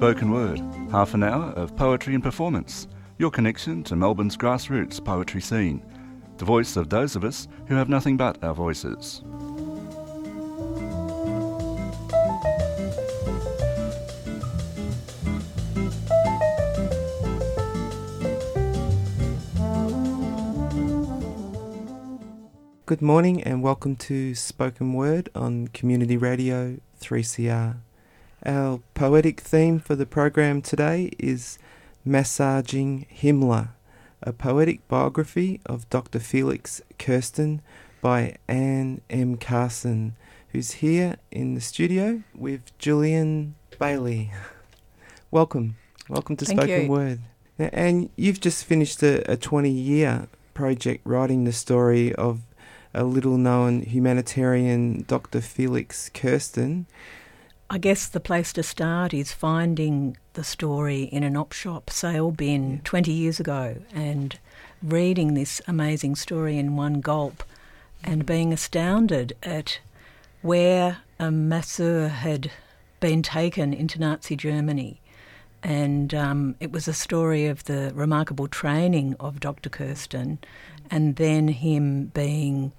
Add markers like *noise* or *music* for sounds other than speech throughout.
Spoken Word, half an hour of poetry and performance, your connection to Melbourne's grassroots poetry scene, the voice of those of us who have nothing but our voices. Good morning and welcome to Spoken Word on Community Radio 3CR. Our poetic theme for the program today is Massaging Himmler, a poetic biography of Dr. Felix Kersten by Anne M. Carson, who's here in the studio with Julian Bailey. welcome. Welcome to Thank Spoken you. Word. Now, and you've just finished a 20 year project writing the story of a little known humanitarian Dr. Felix Kersten. I guess the place to start is finding the story in an op shop sale bin Yeah. 20 years ago and reading this amazing story in one gulp and being astounded at where a masseur had been taken into Nazi Germany. And um, it was a story of the remarkable training of Dr. Kersten and then him being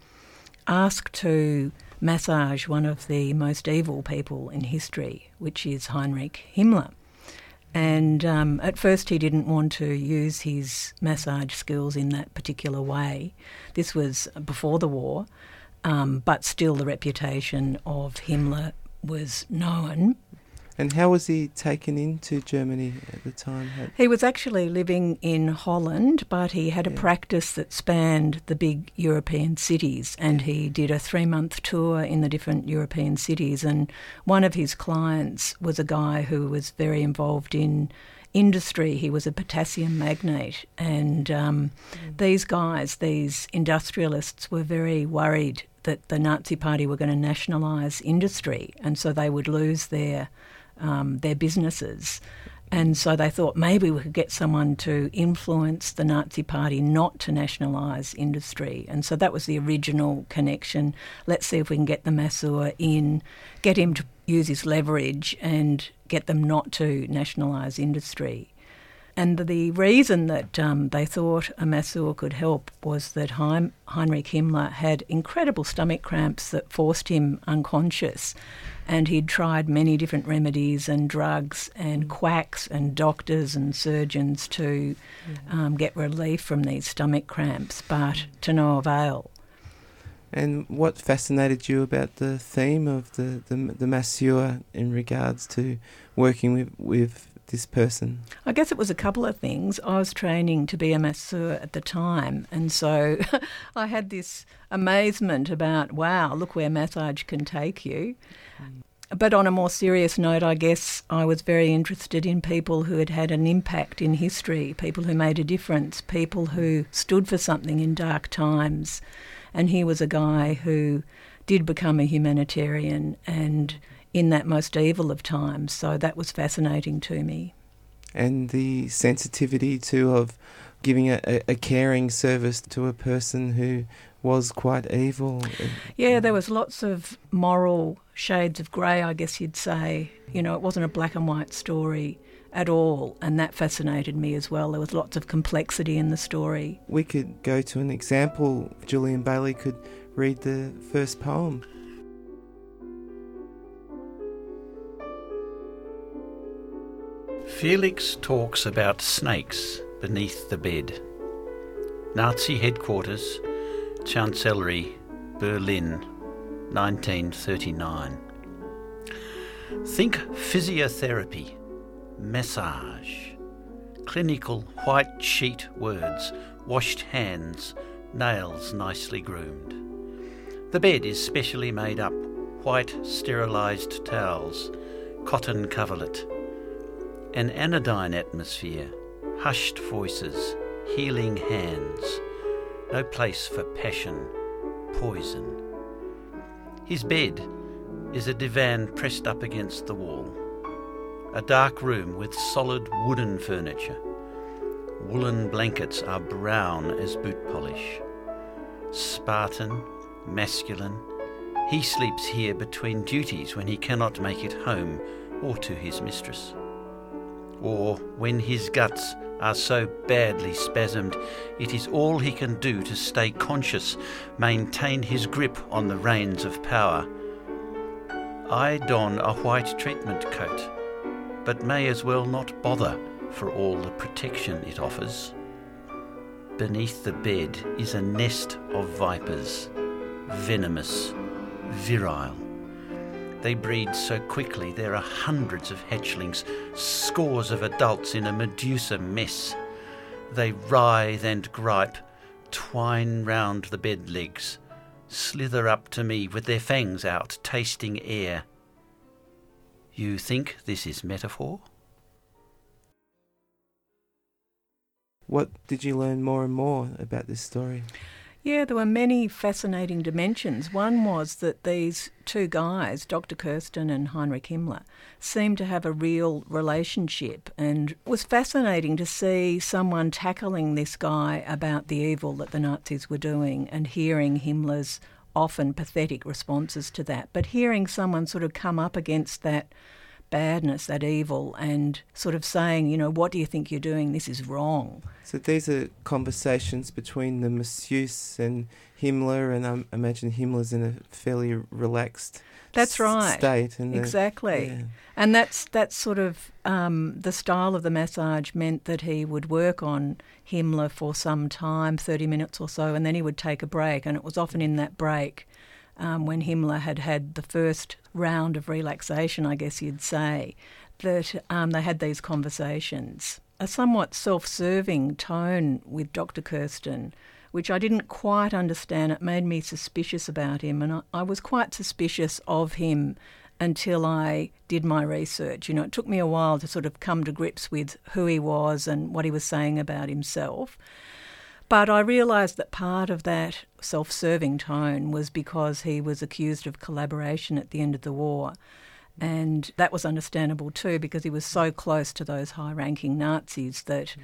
asked to massage one of the most evil people in history, which is Heinrich Himmler. And um, at first, he didn't want to use his massage skills in that particular way. This was before the war, um, but still, the reputation of Himmler was known. And how was he taken into Germany at the time? He was actually living in Holland, but he had a practice that spanned the big European cities, and he did a three month tour in the different European cities. And one of his clients was a guy who was very involved in industry. He was a potassium magnate, and um, these guys, these industrialists, were very worried that the Nazi Party were going to nationalise industry, and so they would lose their um, their businesses. And so they thought maybe we could get someone to influence the Nazi Party not to nationalise industry. And so that was the original connection. Let's see if we can get the masseur in, get him to use his leverage and get them not to nationalise industry. And the reason that um, they thought a masseur could help was that Heim, Heinrich Himmler had incredible stomach cramps that forced him unconscious. And he'd tried many different remedies and drugs and quacks and doctors and surgeons to um, get relief from these stomach cramps, but to no avail. And what fascinated you about the theme of the, the, the masseur in regards to working with, with this person? I guess it was a couple of things. I was training to be a masseur at the time, and so *laughs* I had this amazement about, wow, look where massage can take you. Mm. But on a more serious note, I guess I was very interested in people who had had an impact in history, people who made a difference, people who stood for something in dark times. And he was a guy who did become a humanitarian and in that most evil of times. So that was fascinating to me. And the sensitivity too of giving a, a, a caring service to a person who was quite evil. Yeah, there was lots of moral shades of grey, I guess you'd say. You know, it wasn't a black and white story at all, and that fascinated me as well. There was lots of complexity in the story. We could go to an example. Julian Bailey could read the first poem. Felix talks about snakes beneath the bed. Nazi headquarters, Chancellery, Berlin, 1939. Think physiotherapy, massage, clinical white sheet words, washed hands, nails nicely groomed. The bed is specially made up, white sterilised towels, cotton coverlet, an anodyne atmosphere, hushed voices, healing hands, no place for passion, poison. His bed is a divan pressed up against the wall, a dark room with solid wooden furniture. Woolen blankets are brown as boot polish. Spartan, masculine, he sleeps here between duties when he cannot make it home or to his mistress. Or when his guts are so badly spasmed, it is all he can do to stay conscious, maintain his grip on the reins of power. I don a white treatment coat, but may as well not bother for all the protection it offers. Beneath the bed is a nest of vipers, venomous, virile. They breed so quickly there are hundreds of hatchlings, scores of adults in a Medusa mess. They writhe and gripe, twine round the bed legs, slither up to me with their fangs out, tasting air. You think this is metaphor? What did you learn more and more about this story? Yeah, there were many fascinating dimensions. One was that these two guys, Dr. Kersten and Heinrich Himmler, seemed to have a real relationship, and was fascinating to see someone tackling this guy about the evil that the Nazis were doing and hearing Himmler's often pathetic responses to that, but hearing someone sort of come up against that badness, that evil, and sort of saying, you know, what do you think you're doing? This is wrong. So these are conversations between the masseuse and Himmler, and I imagine Himmler's in a fairly relaxed that's right. state. And exactly. The, yeah. And that's that's sort of um, the style of the massage meant that he would work on Himmler for some time, thirty minutes or so, and then he would take a break. And it was often in that break um, when Himmler had had the first round of relaxation, I guess you'd say, that um, they had these conversations. A somewhat self serving tone with Dr. Kersten, which I didn't quite understand. It made me suspicious about him, and I, I was quite suspicious of him until I did my research. You know, it took me a while to sort of come to grips with who he was and what he was saying about himself. But I realised that part of that self serving tone was because he was accused of collaboration at the end of the war. And that was understandable too because he was so close to those high ranking Nazis that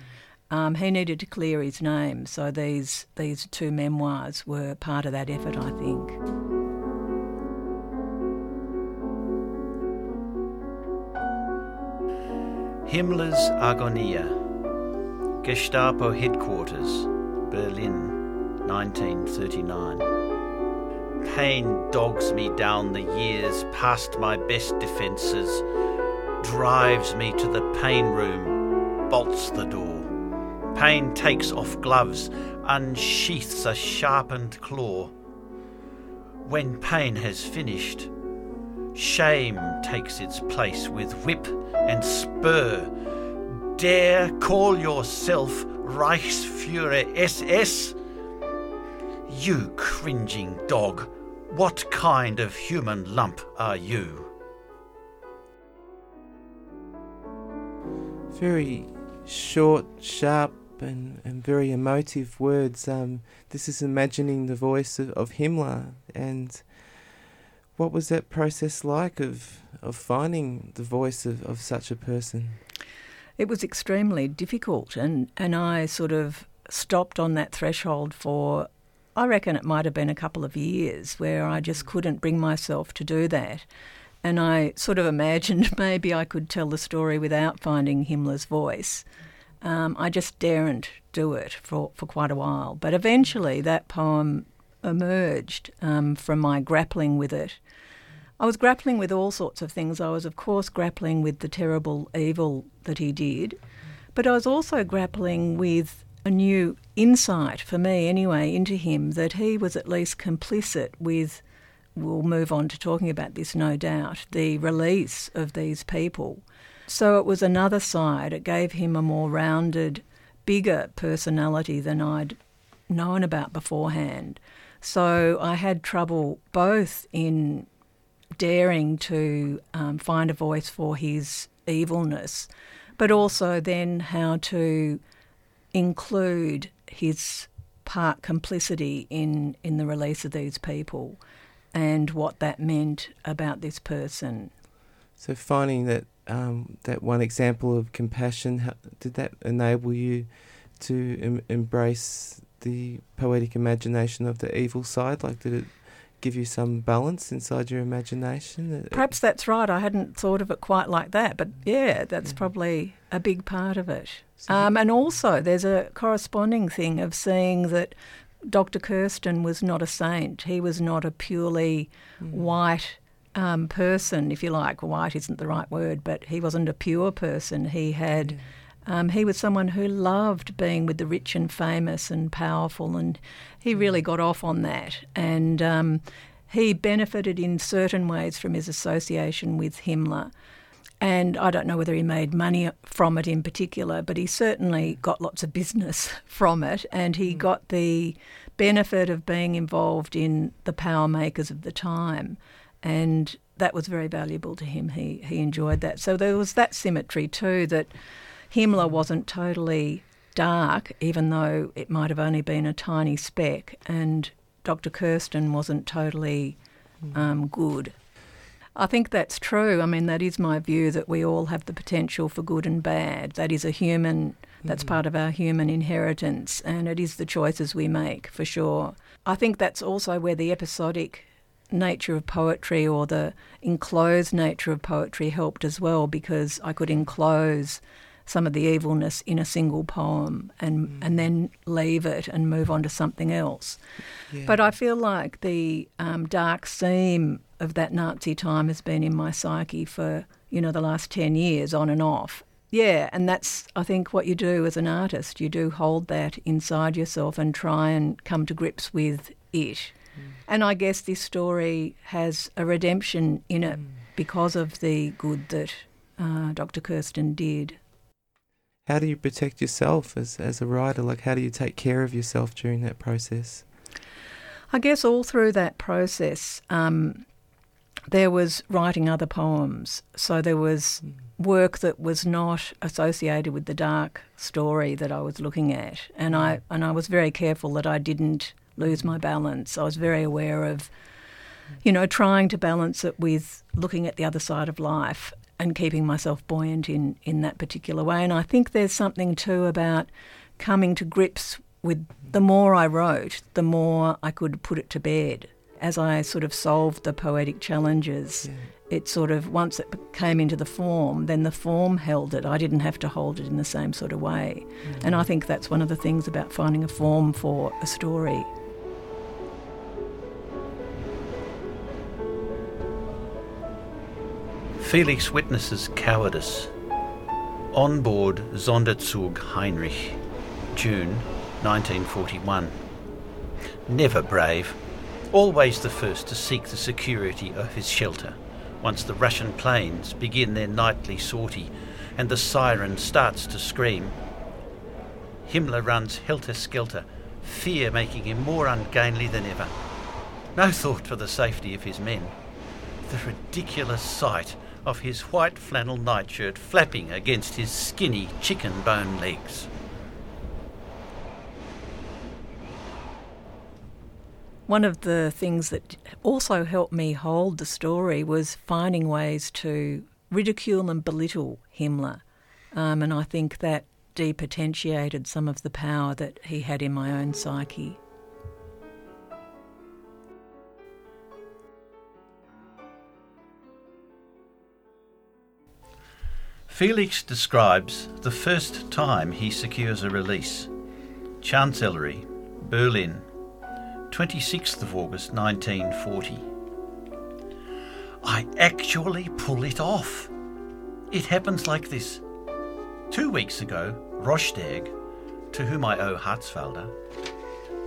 um, he needed to clear his name. So these, these two memoirs were part of that effort, I think. Himmler's Agonia, Gestapo headquarters. Berlin, 1939. Pain dogs me down the years past my best defences, drives me to the pain room, bolts the door. Pain takes off gloves, unsheaths a sharpened claw. When pain has finished, shame takes its place with whip and spur. Dare call yourself Reichsfuhrer SS? You cringing dog, what kind of human lump are you? Very short, sharp, and, and very emotive words. Um, this is imagining the voice of, of Himmler. And what was that process like of, of finding the voice of, of such a person? It was extremely difficult, and, and I sort of stopped on that threshold for, I reckon it might have been a couple of years where I just couldn't bring myself to do that. And I sort of imagined *laughs* maybe I could tell the story without finding Himmler's voice. Um, I just daren't do it for, for quite a while. But eventually that poem emerged um, from my grappling with it I was grappling with all sorts of things. I was, of course, grappling with the terrible evil that he did, but I was also grappling with a new insight, for me anyway, into him that he was at least complicit with. We'll move on to talking about this, no doubt, the release of these people. So it was another side. It gave him a more rounded, bigger personality than I'd known about beforehand. So I had trouble both in daring to um, find a voice for his evilness, but also then how to include his part complicity in, in the release of these people and what that meant about this person. So finding that um, that one example of compassion, how, did that enable you to em- embrace the poetic imagination of the evil side? Like, did it give you some balance inside your imagination. Perhaps that's right. I hadn't thought of it quite like that, but yeah, that's yeah. probably a big part of it. Um, and also, there's a corresponding thing of seeing that Dr. Kersten was not a saint. He was not a purely mm. white um, person, if you like. White isn't the right word, but he wasn't a pure person. He had. Yeah. Um, he was someone who loved being with the rich and famous and powerful, and he mm. really got off on that. And um, he benefited in certain ways from his association with Himmler. And I don't know whether he made money from it in particular, but he certainly got lots of business *laughs* from it. And he mm. got the benefit of being involved in the power makers of the time. And that was very valuable to him. He, he enjoyed that. So there was that symmetry too that Himmler wasn't totally dark, even though it might have only been a tiny speck. And Dr. Kersten wasn't totally mm. um, good. I think that's true. I mean, that is my view that we all have the potential for good and bad. That is a human, that's mm. part of our human inheritance, and it is the choices we make for sure. I think that's also where the episodic nature of poetry or the enclosed nature of poetry helped as well because I could enclose some of the evilness in a single poem and mm. and then leave it and move on to something else. Yeah. But I feel like the um, dark seam of that Nazi time has been in my psyche for you know the last ten years, on and off. Yeah, and that's I think what you do as an artist. You do hold that inside yourself and try and come to grips with it. Mm. And I guess this story has a redemption in it mm. because of the good that uh, Dr. Kersten did how do you protect yourself as, as a writer? Like, how do you take care of yourself during that process? I guess all through that process, um, there was writing other poems. So there was mm. work that was not associated with the dark story that I was looking at, and. I and I was very careful that I didn't lose my balance. I was very aware of, you know, trying to balance it with looking at the other side of life and keeping myself buoyant in, in that particular way. And I think there's something too about coming to grips with the more I wrote, the more I could put it to bed. As I sort of solved the poetic challenges, yeah. it sort of, once it came into the form, then the form held it. I didn't have to hold it in the same sort of way. Mm-hmm. And I think that's one of the things about finding a form for a story. Felix witnesses cowardice. On board Sonderzug Heinrich, June 1941. Never brave, always the first to seek the security of his shelter once the Russian planes begin their nightly sortie and the siren starts to scream. Himmler runs helter skelter, fear making him more ungainly than ever. No thought for the safety of his men. The ridiculous sight of his white flannel nightshirt flapping against his skinny chicken bone legs. One of the things that also helped me hold the story was finding ways to ridicule and belittle Himmler. Um, and I think that depotentiated some of the power that he had in my own psyche. Felix describes the first time he secures a release. Chancellery, Berlin, 26th of August 1940. I actually pull it off. It happens like this. Two weeks ago, Rosterg, to whom I owe Hartzwalde,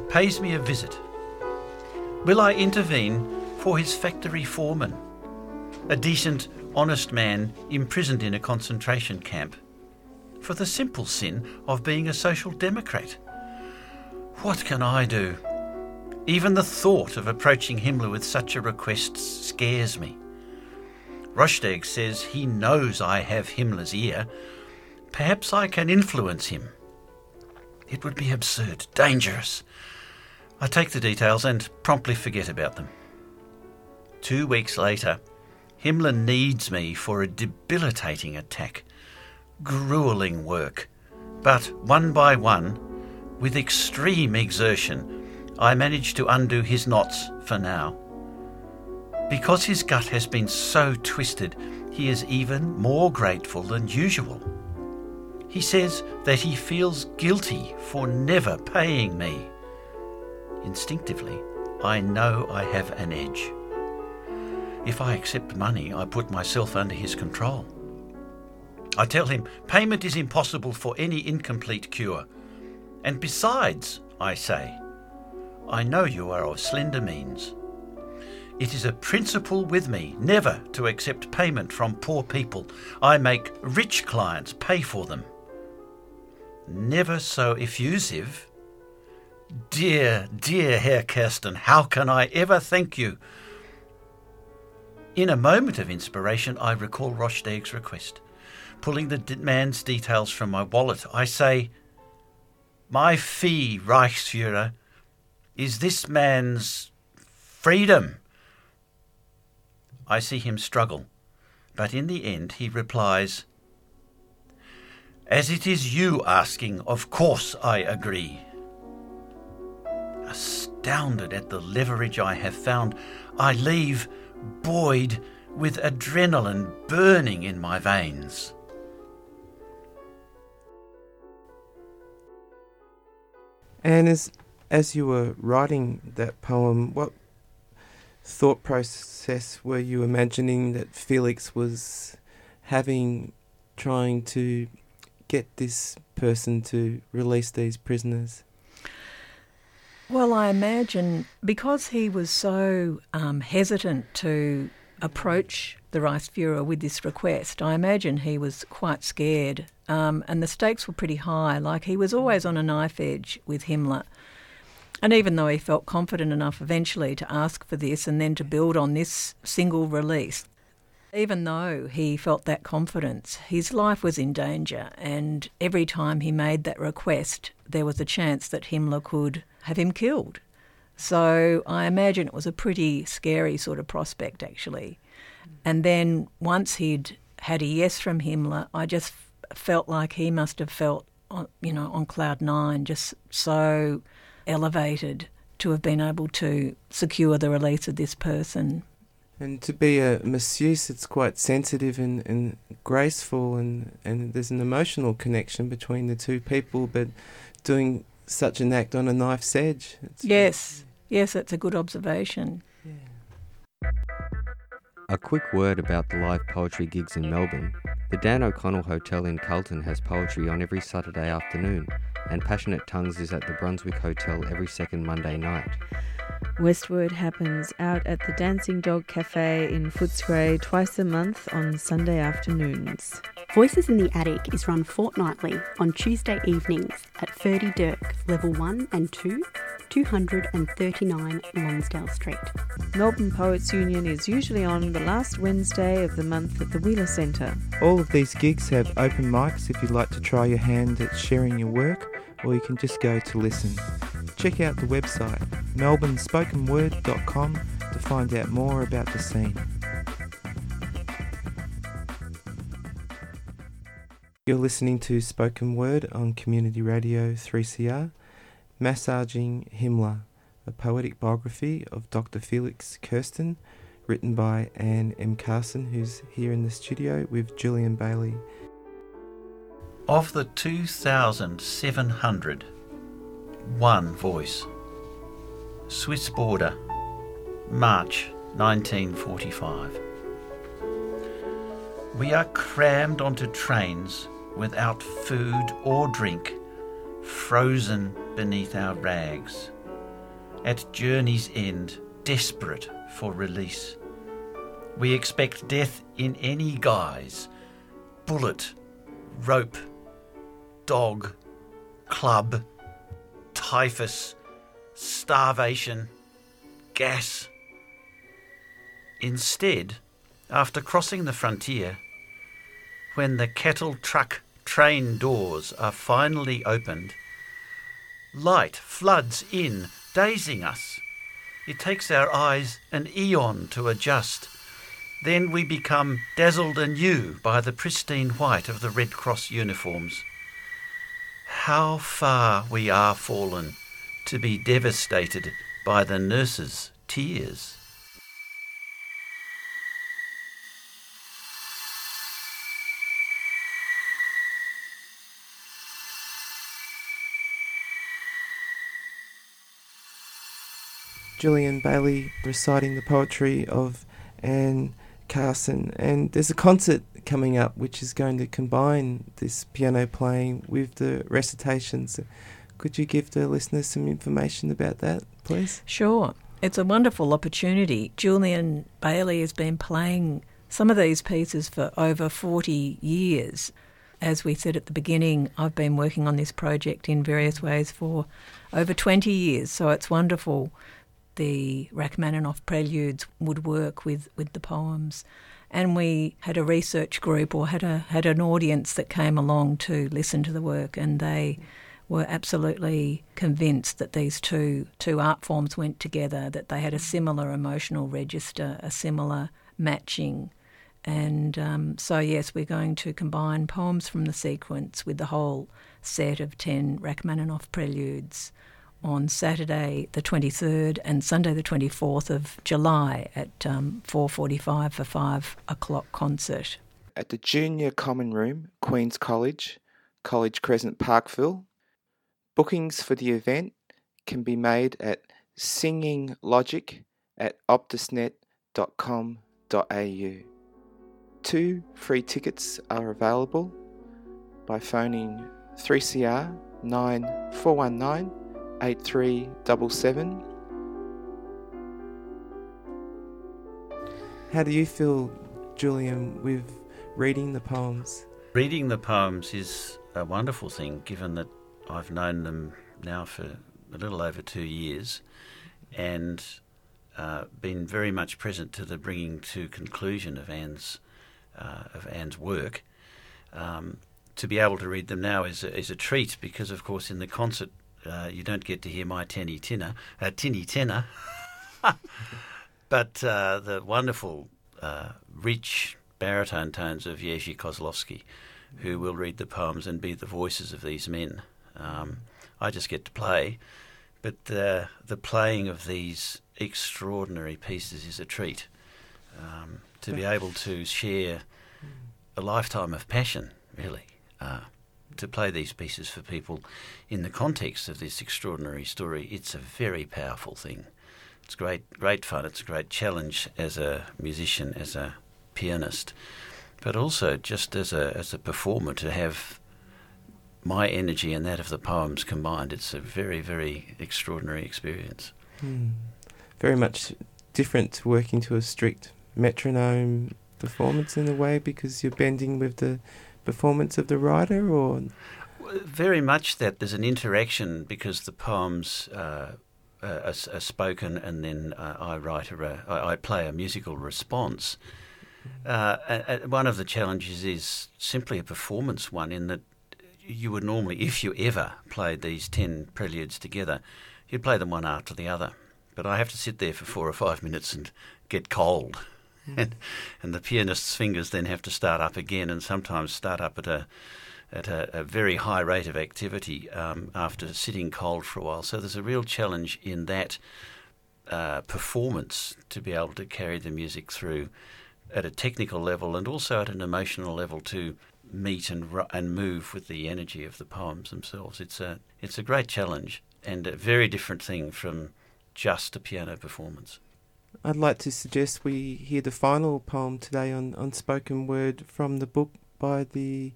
pays me a visit. Will I intervene for his factory foreman? A decent honest man imprisoned in a concentration camp for the simple sin of being a social democrat. What can I do? Even the thought of approaching Himmler with such a request scares me. Rosterg says he knows I have Himmler's ear. Perhaps I can influence him. It would be absurd, dangerous. I take the details and promptly forget about them. Two weeks later, Himmler needs me for a debilitating attack. Grueling work. But one by one, with extreme exertion, I manage to undo his knots for now. Because his gut has been so twisted, he is even more grateful than usual. He says that he feels guilty for never paying me. Instinctively, I know I have an edge. If I accept money, I put myself under his control. I tell him payment is impossible for any incomplete cure. And besides, I say, I know you are of slender means. It is a principle with me never to accept payment from poor people. I make rich clients pay for them. Never so effusive. Dear, dear Herr Kersten, how can I ever thank you? In a moment of inspiration, I recall Rosterg's request. Pulling the man's details from my wallet, I say, My fee, Reichsfuhrer, is this man's freedom. I see him struggle, but in the end he replies, As it is you asking, of course I agree. Astounded at the leverage I have found, I leave, buoyed with adrenaline burning in my veins. And as as you were writing that poem, what thought process were you imagining that Felix was having trying to get this person to release these prisoners? Well, I imagine because he was so um, hesitant to approach the Reichsfuhrer with this request, I imagine he was quite scared. Um, and the stakes were pretty high. Like he was always on a knife edge with Himmler. And even though he felt confident enough eventually to ask for this and then to build on this single release, even though he felt that confidence, his life was in danger. And every time he made that request, there was a chance that Himmler could have him killed. So I imagine it was a pretty scary sort of prospect, actually. And then once he'd had a yes from Himmler, I just felt like he must have felt, on, you know, on cloud nine, just so elevated to have been able to secure the release of this person. And to be a masseuse, it's quite sensitive and, and graceful, and, and there's an emotional connection between the two people, but doing such an act on a knife's edge. yes, yes, that's a good observation. Yeah. A quick word about the live poetry gigs in Melbourne. The Dan O'Connell Hotel in Carlton has poetry on every Saturday afternoon, and Passionate Tongues is at the Brunswick Hotel every second Monday night. Westward happens out at the Dancing Dog Cafe in Footscray twice a month on Sunday afternoons. Voices in the Attic is run fortnightly on Tuesday evenings at Ferdydurke, Level 1 and 2, 239 Lonsdale Street. Melbourne Poets Union is usually on the last Wednesday of the month at the Wheeler Centre. All of these gigs have open mics if you'd like to try your hand at sharing your work, or you can just go to listen. Check out the website melbournespokenword.com to find out more about the scene. You're listening to Spoken Word on Community Radio 3CR, Massaging Himmler, a poetic biography of Dr. Felix Kersten, written by Anne M. Carson, who's here in the studio with Julian Bailey. Of the 2,700, one voice. Swiss border, March 1945. We are crammed onto trains without food or drink, frozen beneath our rags. At journey's end, desperate for release. We expect death in any guise bullet, rope, dog, club, typhus, starvation, gas. Instead, after crossing the frontier, when the cattle truck train doors are finally opened, light floods in, dazing us. It takes our eyes an eon to adjust. Then we become dazzled anew by the pristine white of the Red Cross uniforms how far we are fallen to be devastated by the nurse's tears. Julian Bailey reciting the poetry of Anne Carson. And there's a concert coming up which is going to combine this piano playing with the recitations. Could you give the listeners some information about that, please? Sure. It's a wonderful opportunity. Julian Bailey has been playing some of these pieces for over 40 years. As we said at the beginning, I've been working on this project in various ways for over 20 years, so it's wonderful. The Rachmaninoff preludes would work with, with the poems. And we had a research group or had a had an audience that came along to listen to the work and they were absolutely convinced that these two two art forms went together, that they had a similar emotional register, a similar matching. And um, so, yes, we're going to combine poems from the sequence with the whole set of 10 Rachmaninoff preludes on Saturday the 23rd and Sunday the 24th of July at um, 4.45 for 5 o'clock concert. At the Junior Common Room, Queen's College, College Crescent, Parkville, Bookings for the event can be made at singinglogic at optusnet.com.au. Two free tickets are available by phoning 3CR 9419 8377. How do you feel, Julian, with reading the poems? Reading the poems is a wonderful thing, given that I've known them now for a little over two years and uh, been very much present to the bringing to conclusion of Anne's, uh, of Anne's work. Um, to be able to read them now is a, is a treat because, of course, in the concert uh, you don't get to hear my tinny tinner, uh, tinny tenor, *laughs* but uh, the wonderful, uh, rich baritone tones of Jerzy Kozlowski, who will read the poems and be the voices of these men. Um, I just get to play, but the the playing of these extraordinary pieces is a treat. Um, to be able to share a lifetime of passion, really, uh, to play these pieces for people in the context of this extraordinary story, it's a very powerful thing. It's great, great fun. It's a great challenge as a musician, as a pianist, but also just as a as a performer to have my energy and that of the poems combined. It's a very, very extraordinary experience. Mm. Very much different to working to a strict metronome performance in a way because you're bending with the performance of the writer or very much that there's an interaction because the poems uh, are, are, spoken and then uh, I write a, I play a musical response. Uh, one of the challenges is simply a performance one in that you would normally, if you ever played these 10 preludes together, you'd play them one after the other. But I have to sit there for four or five minutes and get cold. *laughs* And, and the pianist's fingers then have to start up again and sometimes start up at a, at a, a very high rate of activity um, after sitting cold for a while. So there's a real challenge in that uh, performance to be able to carry the music through at a technical level and also at an emotional level to meet and and move with the energy of the poems themselves. It's a it's a great challenge and a very different thing from just a piano performance. I'd like to suggest we hear the final poem today on, on spoken word from the book by the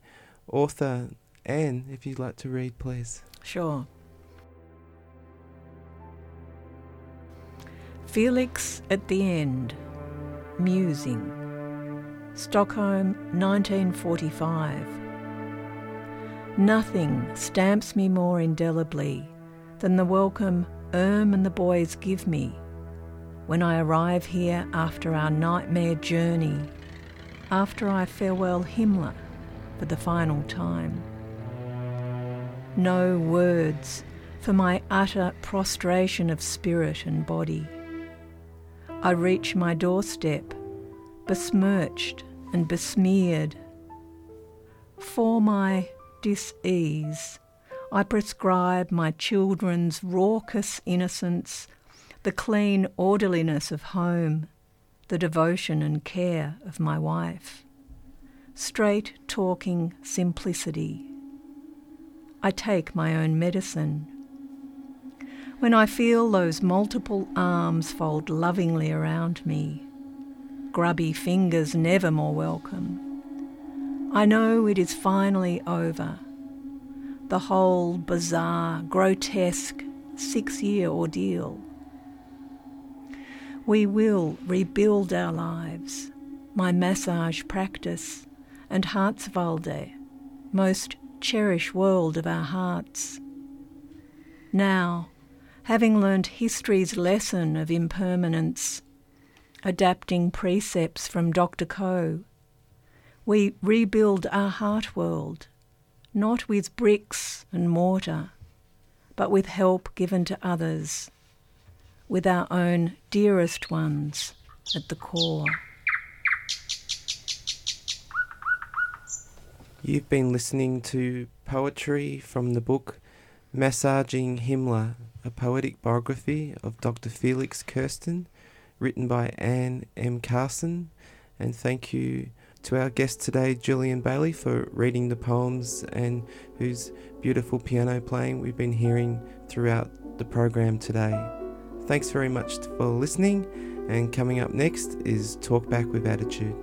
author Anne, if you'd like to read, please. Sure. Felix at the end, musing. Stockholm, 1945. Nothing stamps me more indelibly than the welcome Erm and the boys give me when I arrive here after our nightmare journey, after I farewell Himmler for the final time. No words for my utter prostration of spirit and body. I reach my doorstep besmirched and besmeared. For my dis-ease, I prescribe my children's raucous innocence, the clean orderliness of home, the devotion and care of my wife. Straight talking simplicity. I take my own medicine. when I feel those multiple arms fold lovingly around me, grubby fingers never more welcome, I know it is finally over. The whole bizarre, grotesque six year ordeal. We will rebuild our lives, my massage practice, and Hartzwalde, most cherished world of our hearts. Now, having learnt history's lesson of impermanence, adapting precepts from Dr. Coe, we rebuild our heart world, not with bricks and mortar, but with help given to others, with our own dearest ones at the core. You've been listening to poetry from the book Massaging Himmler, a poetic biography of Dr. Felix Kersten, written by Anne M. Carson. And thank you to our guest today, Julian Bailey, for reading the poems and whose beautiful piano playing we've been hearing throughout the program today. Thanks very much for listening, and coming up next is Talk Back with Attitude.